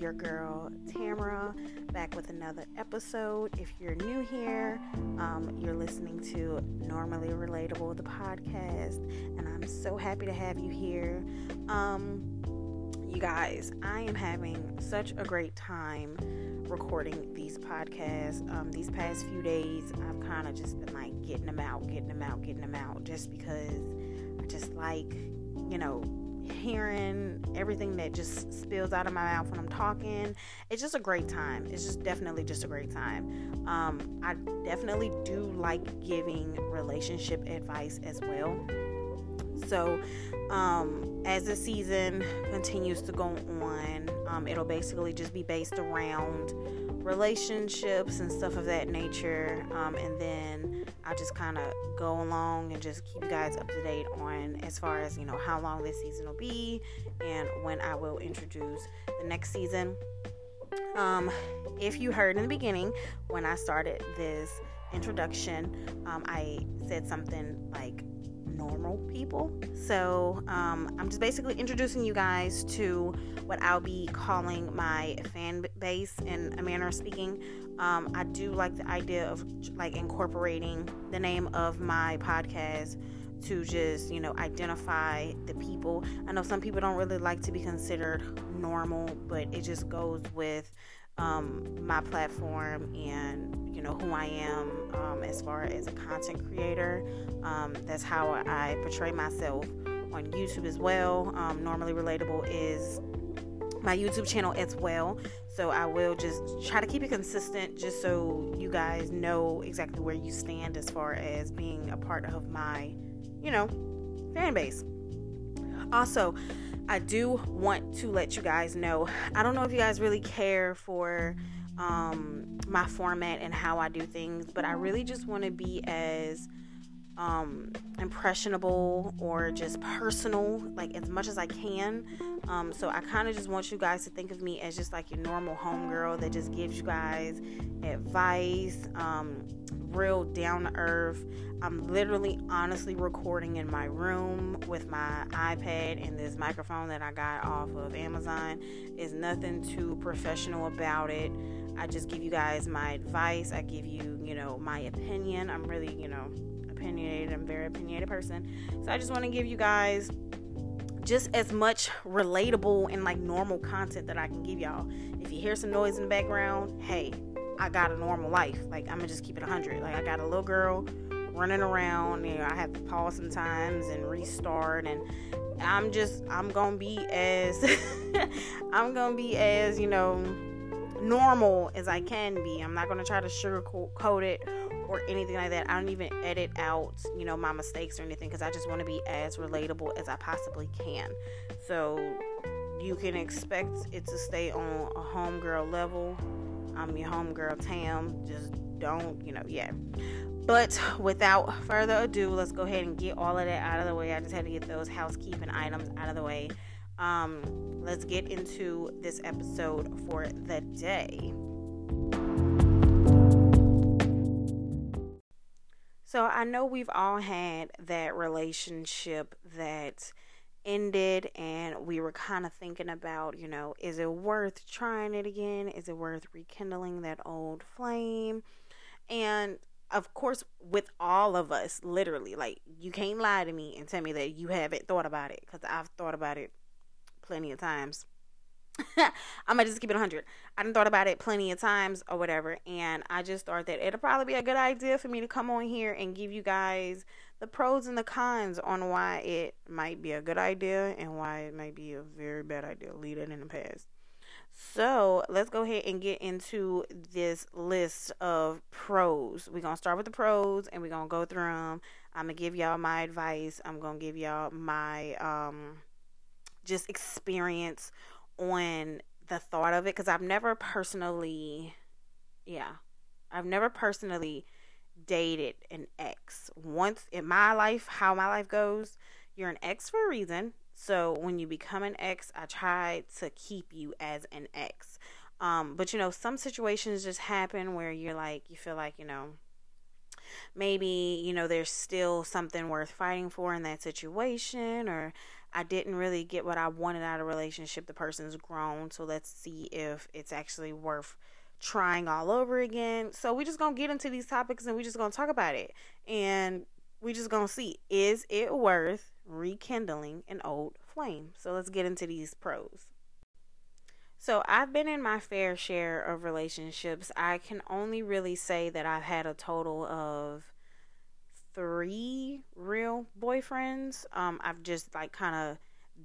your girl Tamara back with another episode. If you're new here, um, you're listening to Normally Relatable, the podcast, and I'm so happy to have you here. Um, you guys, I am having such a great time recording these podcasts. Um, these past few days, I've kind of just been like getting them out, getting them out, getting them out, just because I just like, you know, hearing everything that just spills out of my mouth when I'm talking. It's just a great time. It's just definitely just a great time. Um, I definitely do like giving relationship advice as well. So, um, as the season continues to go on, um, it'll basically just be based around relationships and stuff of that nature. Um, and then I just kind of go along and just keep you guys up to date on as far as you know how long this season will be and when I will introduce the next season. Um, if you heard in the beginning when I started this introduction, um, I said something like normal people. So um, I'm just basically introducing you guys to what I'll be calling my fan base in a manner of speaking. Um, I do like the idea of like incorporating the name of my podcast to just you know identify the people. I know some people don't really like to be considered normal, but it just goes with um, my platform and you know who I am um, as far as a content creator. Um, that's how I portray myself on YouTube as well. Um, normally, relatable is my YouTube channel as well. So I will just try to keep it consistent just so you guys know exactly where you stand as far as being a part of my, you know, fan base. Also, I do want to let you guys know. I don't know if you guys really care for um, my format and how I do things, but I really just want to be as um, impressionable or just personal, like as much as I can. Um, so I kind of just want you guys to think of me as just like your normal homegirl that just gives you guys advice, um, real down to earth. I'm literally honestly recording in my room with my iPad and this microphone that I got off of Amazon. Is nothing too professional about it. I just give you guys my advice. I give you, you know, my opinion. I'm really, you know, opinionated. I'm a very opinionated person. So I just want to give you guys just as much relatable and like normal content that I can give y'all. If you hear some noise in the background, hey, I got a normal life. Like I'm gonna just keep it 100. Like I got a little girl running around. You know, I have to pause sometimes and restart, and I'm just I'm gonna be as I'm gonna be as you know normal as I can be. I'm not gonna try to sugarcoat it or anything like that. I don't even edit out, you know, my mistakes or anything because I just want to be as relatable as I possibly can. So you can expect it to stay on a homegirl level. I'm your homegirl Tam. Just don't, you know, yeah. But without further ado, let's go ahead and get all of that out of the way. I just had to get those housekeeping items out of the way. Um, let's get into this episode for the day. So I know we've all had that relationship that ended and we were kind of thinking about, you know, is it worth trying it again? Is it worth rekindling that old flame? And of course, with all of us, literally, like, you can't lie to me and tell me that you haven't thought about it because I've thought about it plenty of times. I'm gonna just keep it 100. I done thought about it plenty of times or whatever, and I just thought that it'll probably be a good idea for me to come on here and give you guys the pros and the cons on why it might be a good idea and why it might be a very bad idea. Leave it in the past. So let's go ahead and get into this list of pros. We're gonna start with the pros and we're gonna go through them. I'm gonna give y'all my advice. I'm gonna give y'all my um just experience on the thought of it because I've never personally, yeah, I've never personally dated an ex. Once in my life, how my life goes, you're an ex for a reason. So when you become an ex, I try to keep you as an ex. Um, but you know, some situations just happen where you're like, you feel like, you know, maybe, you know, there's still something worth fighting for in that situation, or I didn't really get what I wanted out of relationship. The person's grown, so let's see if it's actually worth trying all over again. So we're just gonna get into these topics and we're just gonna talk about it. And we just gonna see is it worth rekindling an old flame? So let's get into these pros. So I've been in my fair share of relationships. I can only really say that I've had a total of three real boyfriends. Um, I've just like kind of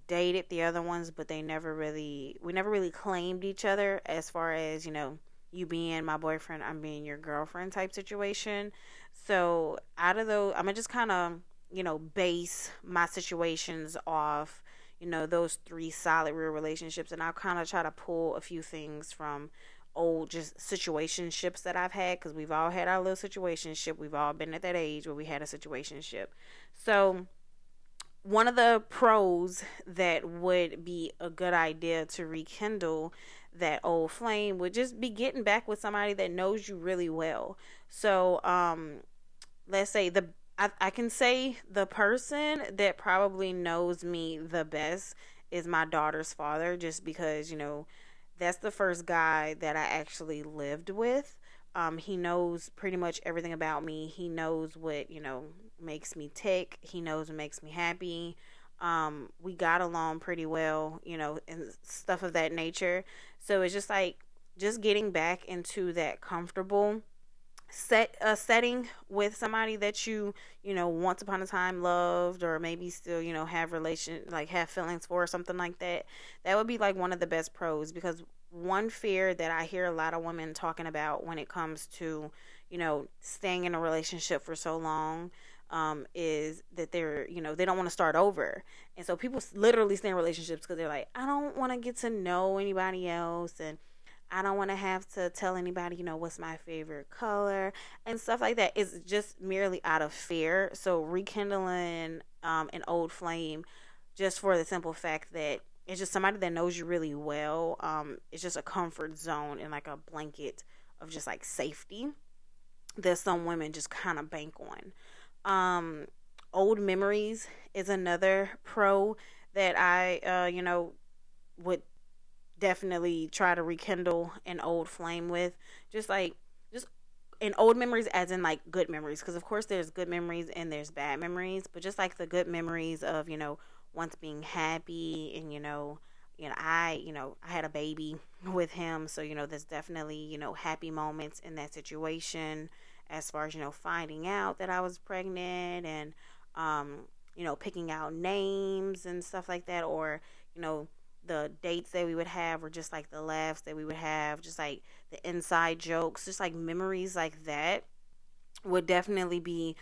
dated the other ones, but they never really we never really claimed each other as far as you know you being my boyfriend, I'm being your girlfriend type situation. So out of those, I'm gonna just kind of you know base my situations off you know those three solid real relationships and i'll kind of try to pull a few things from old just situationships that i've had because we've all had our little situationship. We've all been at that age where we had a situationship. So one of the pros that would be a good idea to rekindle that old flame would just be getting back with somebody that knows you really well. So um let's say the I, I can say the person that probably knows me the best is my daughter's father, just because, you know, that's the first guy that I actually lived with. Um, he knows pretty much everything about me. He knows what, you know, makes me tick. He knows what makes me happy. Um, we got along pretty well, you know, and stuff of that nature. So it's just like just getting back into that comfortable set a setting with somebody that you you know once upon a time loved or maybe still you know have relation like have feelings for or something like that that would be like one of the best pros because one fear that i hear a lot of women talking about when it comes to you know staying in a relationship for so long um, is that they're you know they don't want to start over. And so people literally stay in relationships because they're like i don't want to get to know anybody else and I don't want to have to tell anybody, you know, what's my favorite color and stuff like that. It's just merely out of fear. So rekindling um, an old flame, just for the simple fact that it's just somebody that knows you really well. Um, it's just a comfort zone and like a blanket of just like safety that some women just kind of bank on. Um, old memories is another pro that I, uh, you know, would definitely try to rekindle an old flame with. Just like just in old memories as in like good memories because of course there's good memories and there's bad memories, but just like the good memories of, you know, once being happy and you know, you know, I, you know, I had a baby with him, so you know, there's definitely, you know, happy moments in that situation as far as, you know, finding out that I was pregnant and um, you know, picking out names and stuff like that or, you know, the dates that we would have or just like the laughs that we would have, just like the inside jokes, just like memories like that would definitely be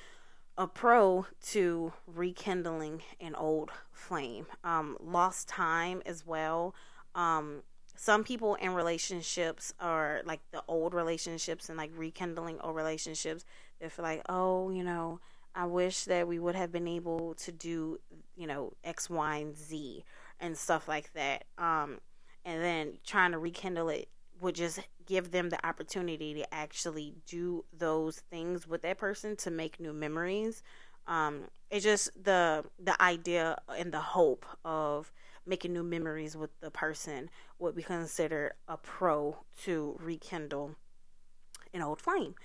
a pro to rekindling an old flame. Um, lost time as well. Um, some people in relationships are like the old relationships and like rekindling old relationships. They feel like, oh, you know, I wish that we would have been able to do, you know, X, Y, and Z and stuff like that. Um, and then trying to rekindle it would just give them the opportunity to actually do those things with that person to make new memories. Um, it's just the the idea and the hope of making new memories with the person would be considered a pro to rekindle an old flame.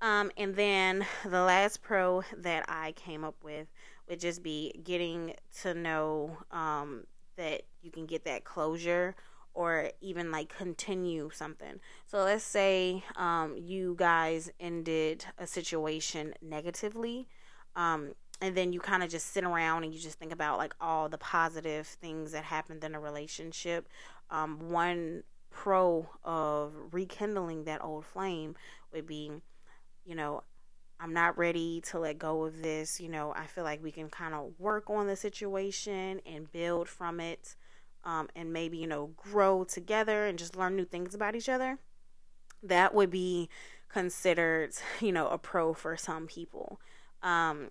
Um, and then the last pro that I came up with would just be getting to know um, that you can get that closure or even like continue something. So let's say um, you guys ended a situation negatively. Um, and then you kind of just sit around and you just think about like all the positive things that happened in a relationship. Um, one pro of rekindling that old flame would be, you know, I'm not ready to let go of this. You know, I feel like we can kind of work on the situation and build from it um, and maybe, you know, grow together and just learn new things about each other. That would be considered, you know, a pro for some people. Um,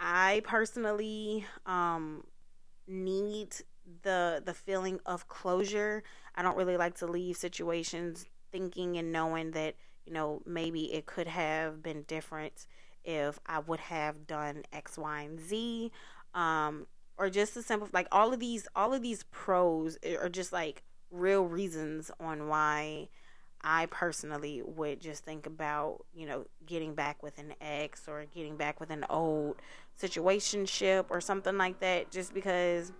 I personally um, need the the feeling of closure. I don't really like to leave situations thinking and knowing that you know, maybe it could have been different if I would have done X, Y, and Z. Um, or just the simple like all of these all of these pros are just like real reasons on why I personally would just think about, you know, getting back with an ex or getting back with an old situationship or something like that just because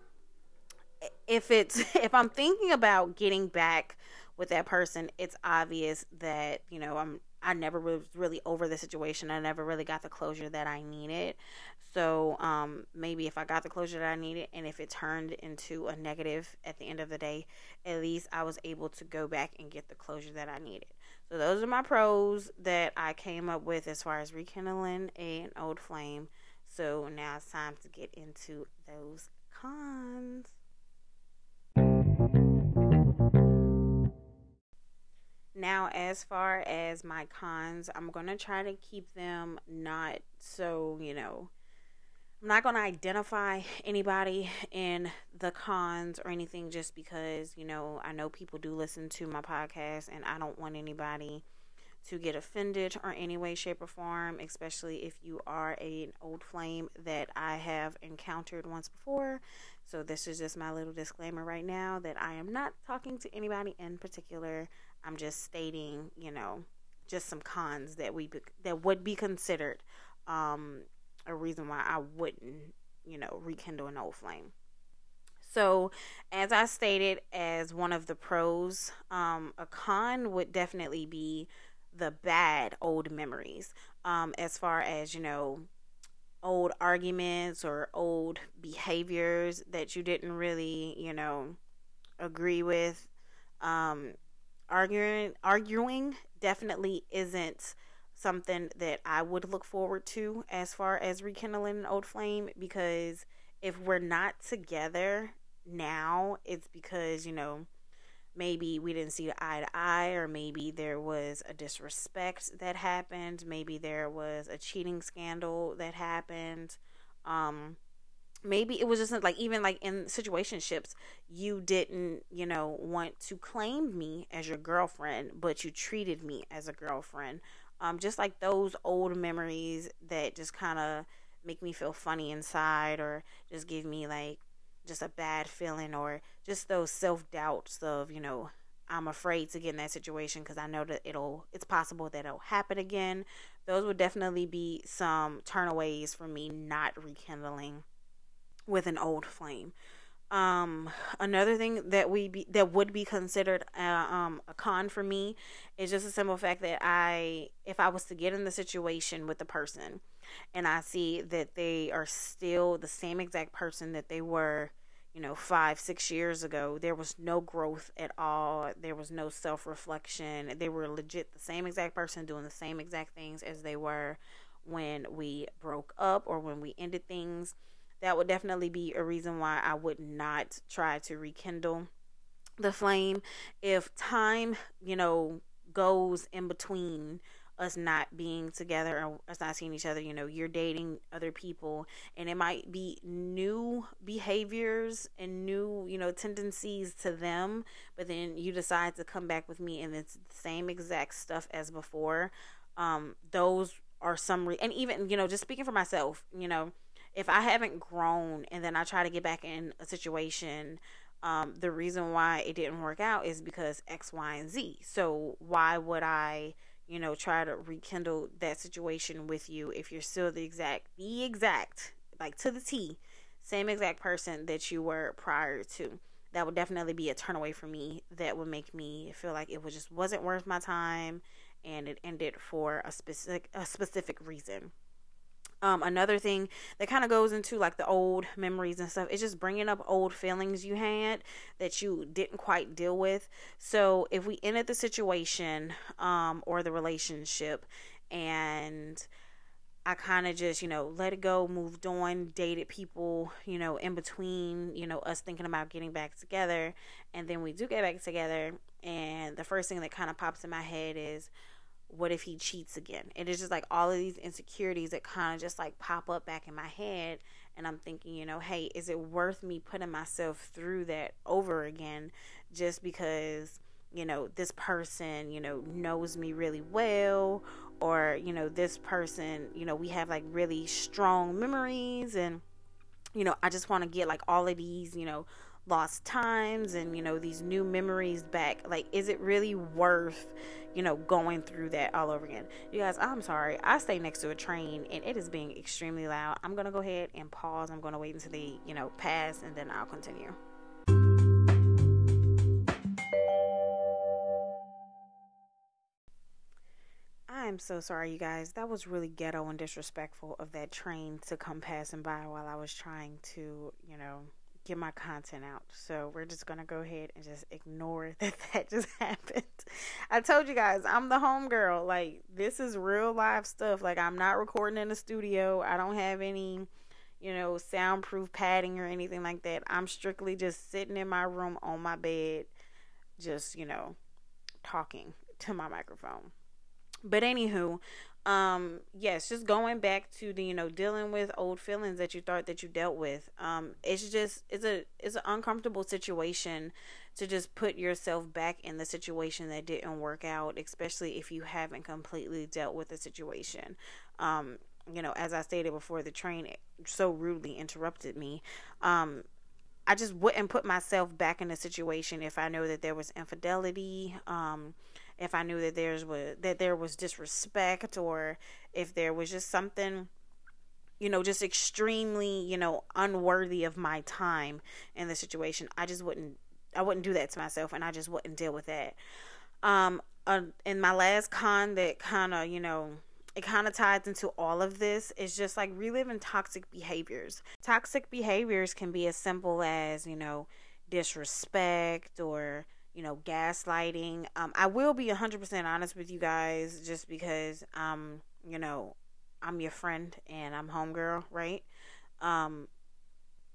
if it's if I'm thinking about getting back with that person, it's obvious that, you know, I'm I never was really over the situation. I never really got the closure that I needed. So um, maybe if I got the closure that I needed, and if it turned into a negative at the end of the day, at least I was able to go back and get the closure that I needed. So those are my pros that I came up with as far as rekindling an old flame. So now it's time to get into those cons. Now, as far as my cons, I'm going to try to keep them not so, you know, I'm not going to identify anybody in the cons or anything just because, you know, I know people do listen to my podcast and I don't want anybody to get offended or any way, shape, or form, especially if you are a, an old flame that I have encountered once before. So, this is just my little disclaimer right now that I am not talking to anybody in particular. I'm just stating, you know, just some cons that we that would be considered um, a reason why I wouldn't, you know, rekindle an old flame. So, as I stated, as one of the pros, um, a con would definitely be the bad old memories. Um, as far as, you know, old arguments or old behaviors that you didn't really, you know, agree with. Um, arguing, arguing definitely isn't something that I would look forward to as far as rekindling an old flame because if we're not together now, it's because, you know, maybe we didn't see eye to eye, or maybe there was a disrespect that happened, maybe there was a cheating scandal that happened. Um, maybe it was just like even like in situationships you didn't you know want to claim me as your girlfriend but you treated me as a girlfriend um, just like those old memories that just kind of make me feel funny inside or just give me like just a bad feeling or just those self doubts of, you know, I'm afraid to get in that situation because I know that it'll, it's possible that it'll happen again. Those would definitely be some turnaways for me not rekindling with an old flame. Um, another thing that we be, that would be considered a, uh, um, a con for me is just a simple fact that I, if I was to get in the situation with the person, and I see that they are still the same exact person that they were, you know, five, six years ago, there was no growth at all. There was no self reflection. They were legit the same exact person doing the same exact things as they were when we broke up or when we ended things that would definitely be a reason why I would not try to rekindle the flame. If time, you know, goes in between us not being together or us not seeing each other, you know, you're dating other people and it might be new behaviors and new, you know, tendencies to them, but then you decide to come back with me and it's the same exact stuff as before. Um, those are some re- and even, you know, just speaking for myself, you know, if I haven't grown and then I try to get back in a situation, um, the reason why it didn't work out is because X, Y, and Z. So why would I, you know, try to rekindle that situation with you if you're still the exact, the exact, like to the T, same exact person that you were prior to? That would definitely be a turn away for me. That would make me feel like it was just wasn't worth my time, and it ended for a specific a specific reason. Um, another thing that kind of goes into like the old memories and stuff is just bringing up old feelings you had that you didn't quite deal with. So if we ended the situation um, or the relationship and I kind of just, you know, let it go, moved on, dated people, you know, in between, you know, us thinking about getting back together. And then we do get back together. And the first thing that kind of pops in my head is, what if he cheats again? And It is just like all of these insecurities that kind of just like pop up back in my head. And I'm thinking, you know, hey, is it worth me putting myself through that over again just because, you know, this person, you know, knows me really well? Or, you know, this person, you know, we have like really strong memories and you know, I just want to get like all of these, you know, lost times and you know these new memories back like is it really worth you know going through that all over again. You guys i'm sorry. I stay next to a train and it is being extremely loud. I'm gonna go ahead and pause. I'm gonna wait until they you know pass and then i'll continue. I'm so sorry, you guys. That was really ghetto and disrespectful of that train to come passing by while I was trying to, you know, get my content out. So we're just to go ahead and just ignore that that just happened. I told you guys, I'm the homegirl. Like, this is real live stuff. Like, I'm not recording in the studio. I don't have any, you know, soundproof padding or anything like that. I'm strictly just sitting in my room on my bed, just, you know, talking to my microphone. But anywho, um yes just going back to the you know dealing with old feelings that you thought that you dealt with. Um it's just it's a it's an uncomfortable situation to just put yourself back in the situation that didn't work out especially if you haven't completely dealt with the situation. Um you know as i stated before the train so rudely interrupted me. Um I just wouldn't put myself back in a situation if I know that there was infidelity, um, if I knew that there's was that there was disrespect, or if there was just something, you know, just extremely, you know, unworthy of my time in the situation. I just wouldn't, I wouldn't do that to myself, and I just wouldn't deal with that. Um, uh, in my last con, that kind of, you know, it kind of ties into all of this is just like reliving toxic behaviors. Toxic behaviors can be as simple as, you know, disrespect or, you know, gaslighting. Um, I will be 100% honest with you guys just because, um, you know, I'm your friend and I'm homegirl, right? Um,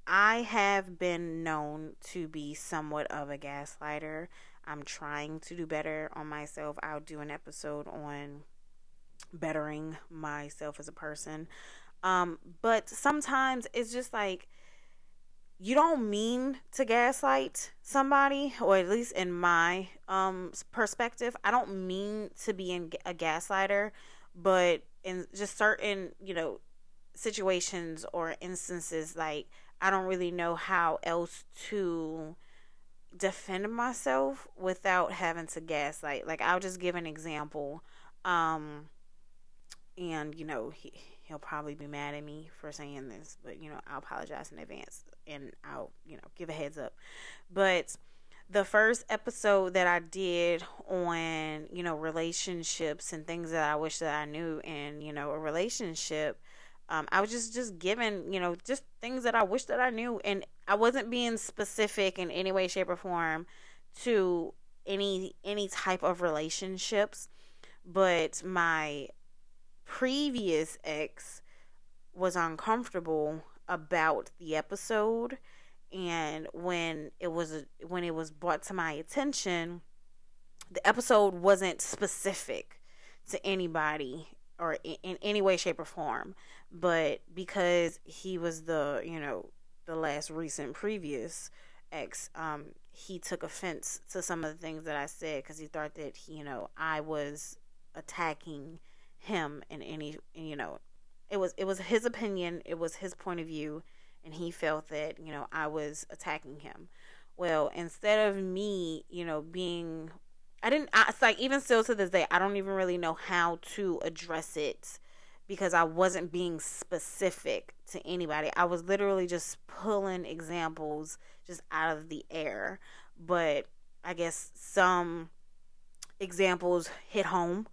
I have been known to be somewhat of a gaslighter. I'm trying to do better on myself. I'll do an episode on bettering myself as a person. Um, but sometimes it's just like you don't mean to gaslight somebody, or at least in my um perspective, I don't mean to be in a gaslighter, but in just certain, you know, situations or instances like I don't really know how else to defend myself without having to gaslight. Like I'll just give an example. Um and you know he he'll probably be mad at me for saying this, but you know I'll apologize in advance and I'll you know give a heads up. But the first episode that I did on you know relationships and things that I wish that I knew and you know a relationship um, I was just just giving you know just things that I wish that I knew and I wasn't being specific in any way shape or form to any any type of relationships but my previous ex was uncomfortable about the episode and when it was when it was brought to my attention the episode wasn't specific to anybody or in, in any way shape or form. But because he was the you know the last recent previous ex um he took offense to some of the things that I said because he thought that you know I was attacking him in any you know it was it was his opinion it was his point of view and he felt that you know I was attacking him. Well instead of me you know being I didn't I, it's like even still to this day I don't even really know how to address it because I wasn't being specific to anybody. I was literally just pulling examples just out of the air. But I guess some examples hit home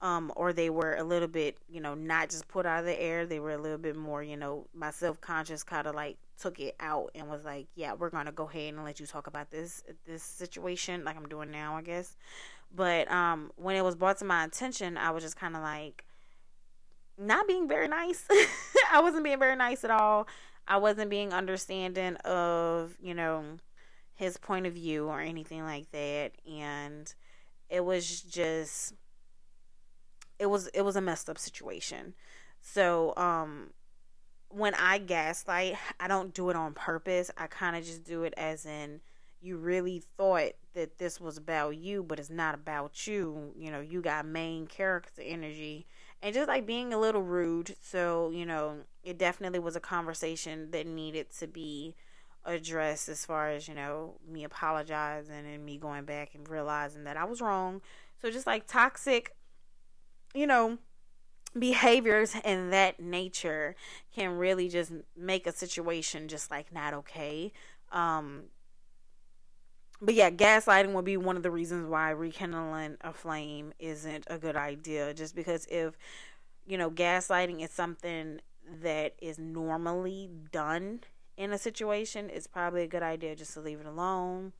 um, or they were a little bit, you know, not just put out of the air. They were a little bit more, you know, my self conscious kind of like took it out and was like, yeah, we're gonna go ahead and let you talk about this this situation, like I'm doing now, I guess. But um, when it was brought to my attention, I was just kind of like not being very nice. I wasn't being very nice at all. I wasn't being understanding of, you know, his point of view or anything like that, and it was just it was it was a messed up situation. So um when I gaslight, I don't do it on purpose. I kind of just do it as in you really thought that this was about you, but it's not about you. You know, you got main character energy and just like being a little rude. So, you know, it definitely was a conversation that needed to be addressed as far as, you know, me apologizing and me going back and realizing that I was wrong. So, just like toxic, you know, behaviors and that nature can really just make a situation just like not okay. Um, but yeah, gaslighting will be one of the reasons why rekindling a flame isn't a good idea. Just because if, you know, gaslighting is something that is normally done in a situation, it's probably a good idea just to leave it alone.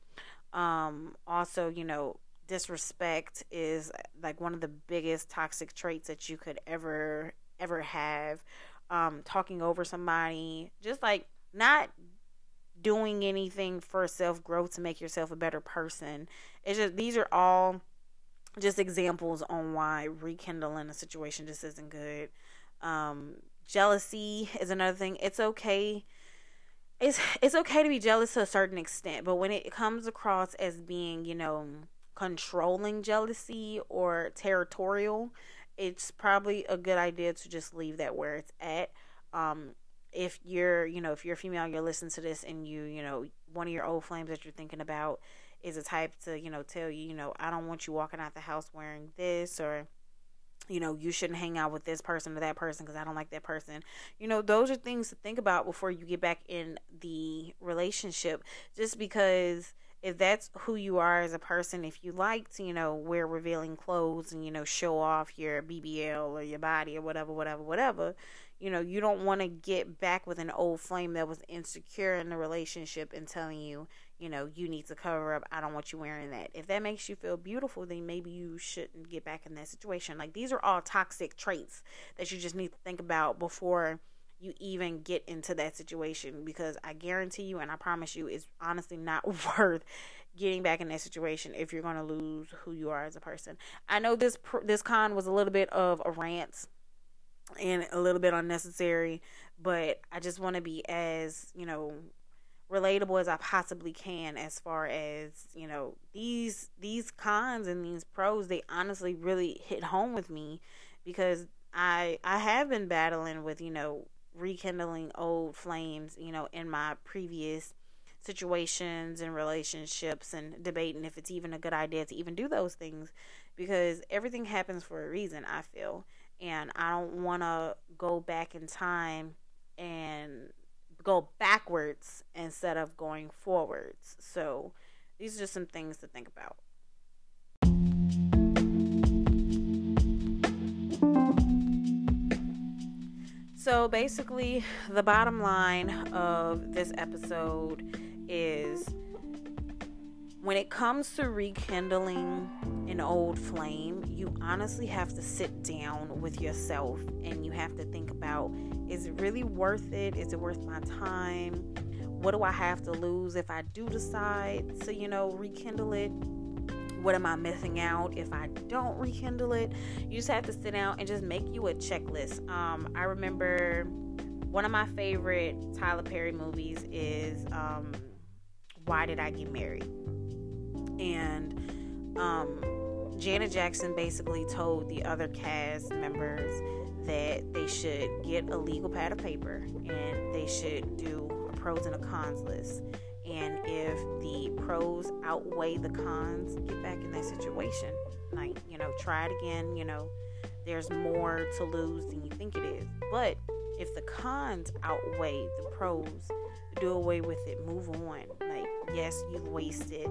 Um, also, you know, disrespect is like one of the biggest toxic traits that you could ever ever have. Um, talking over somebody, just like not doing anything for self growth to make yourself a better person. It's just these are all just examples on why rekindling a situation just isn't good. Um, jealousy is another thing. It's okay. It's it's okay to be jealous to a certain extent, but when it comes across as being, you know, controlling jealousy or territorial, it's probably a good idea to just leave that where it's at. Um, if you're, you know, if you're a female, you're listening to this and you, you know, one of your old flames that you're thinking about is a type to, you know, tell you, you know, I don't want you walking out the house wearing this or, you know, you shouldn't hang out with this person or that person because I don't like that person. You know, those are things to think about before you get back in the relationship. Just because if that's who you are as a person, if you like to, you know, wear revealing clothes and, you know, show off your BBL or your body or whatever, whatever, whatever, you know, you don't want to get back with an old flame that was insecure in the relationship and telling you, you know, you need to cover up. I don't want you wearing that. If that makes you feel beautiful, then maybe you shouldn't get back in that situation. Like these are all toxic traits that you just need to think about before you even get into that situation because I guarantee you and I promise you it's honestly not worth getting back in that situation if you're going to lose who you are as a person. I know this this con was a little bit of a rant and a little bit unnecessary, but I just want to be as, you know, relatable as I possibly can as far as, you know, these these cons and these pros, they honestly really hit home with me because I I have been battling with, you know, rekindling old flames, you know, in my previous situations and relationships and debating if it's even a good idea to even do those things because everything happens for a reason, I feel and I don't want to go back in time and go backwards instead of going forwards. So these are just some things to think about. So basically, the bottom line of this episode is when it comes to rekindling an old flame, you honestly have to sit down with yourself and you have to think about is it really worth it? Is it worth my time? What do I have to lose if I do decide to, you know, rekindle it? What am I missing out if I don't rekindle it? You just have to sit down and just make you a checklist. Um, I remember one of my favorite Tyler Perry movies is um, Why Did I Get Married? And um, Janet Jackson basically told the other cast members that they should get a legal pad of paper and they should do a pros and a cons list. And if the pros outweigh the cons, get back in that situation. Like, you know, try it again. You know, there's more to lose than you think it is. But if the cons outweigh the pros, do away with it. Move on. Like, yes, you've wasted,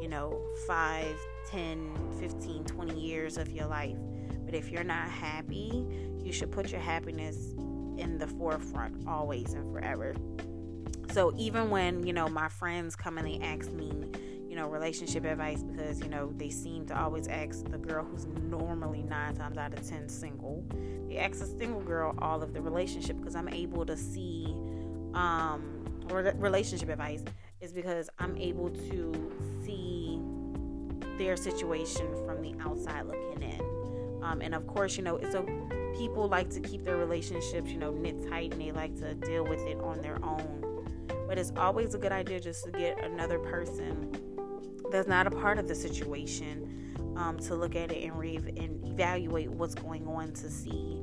you know, 5, 10, 15, 20 years of your life. But if you're not happy, you should put your happiness in the forefront always and forever. So even when, you know, my friends come and they ask me, you know, relationship advice because, you know, they seem to always ask the girl who's normally nine times out of ten single. They ask a single girl all of the relationship because I'm able to see um relationship advice is because I'm able to see their situation from the outside looking in. Um, and of course, you know, it's a people like to keep their relationships, you know, knit tight and they like to deal with it on their own. But it's always a good idea just to get another person that's not a part of the situation um, to look at it and read and evaluate what's going on to see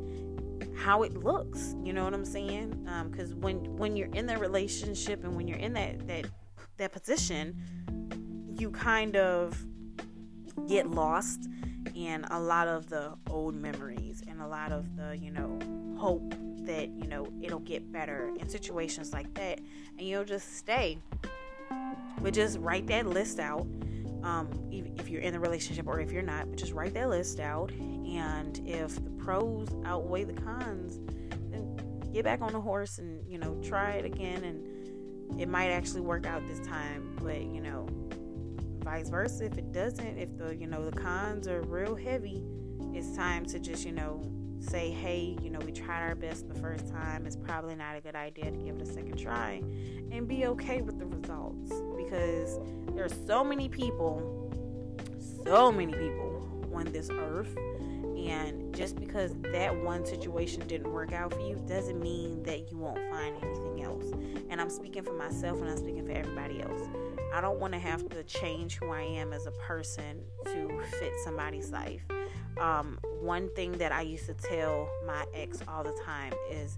how it looks. You know what I'm saying? Because um, when when you're in that relationship and when you're in that that that position, you kind of get lost in a lot of the old memories and a lot of the you know hope that you know it'll get better in situations like that, and you'll just stay. But just write that list out. Um, if, if you're in the relationship or if you're not, but just write that list out. And if the pros outweigh the cons, then get back on the horse and you know try it again. And it might actually work out this time. But you know, vice versa. If it doesn't, if the you know the cons are real heavy, it's time to just you know say, hey, you know, we tried our best the first time. It's probably not a good idea to give it a second try and be okay with the results because there are so many people, so many people on this earth. And just because that one situation didn't work out for you doesn't mean that you won't find anything else. And I'm speaking for myself and I'm speaking for everybody else. I don't want to have to change who I am as a person to fit somebody's life um, one thing that I used to tell my ex all the time is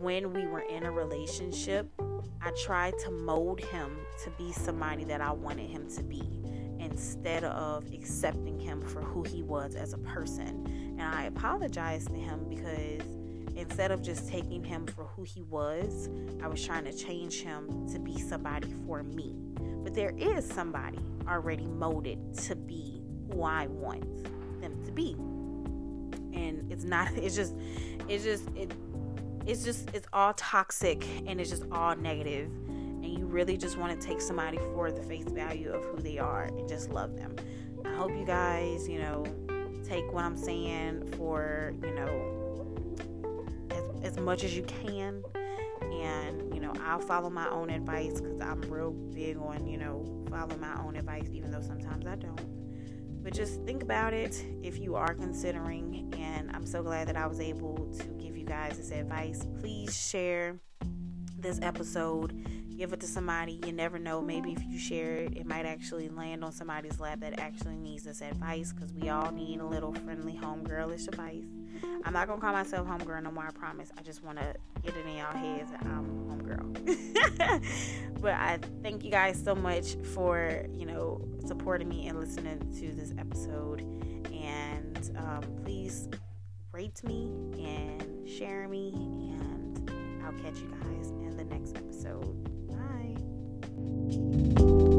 when we were in a relationship, I tried to mold him to be somebody that I wanted him to be instead of accepting him for who he was as a person. And I apologized to him because instead of just taking him for who he was, I was trying to change him to be somebody for me. But there is somebody already molded to be who I want them to be. And it's not it's just it's just it it's just it's all toxic and it's just all negative. And you really just want to take somebody for the face value of who they are and just love them. I hope you guys you know take what i'm saying for you know as, as much as you can. And you know i'll follow my own advice because i'm real big on you know following my own advice even though sometimes i don't but just think about it if you are considering. And I'm so glad that I was able to give you guys this advice. Please share this episode. Give it to somebody. You never know. Maybe if you share it, it might actually land on somebody's lap that actually needs this advice because we all need a little friendly homegirlish advice. I'm not gonna call myself homegirl no more. I promise. I just want to get it in y'all heads that I'm homegirl. but I thank you guys so much for you know supporting me and listening to this episode. And um, please rate me and share me. And I'll catch you guys in the next episode. Bye.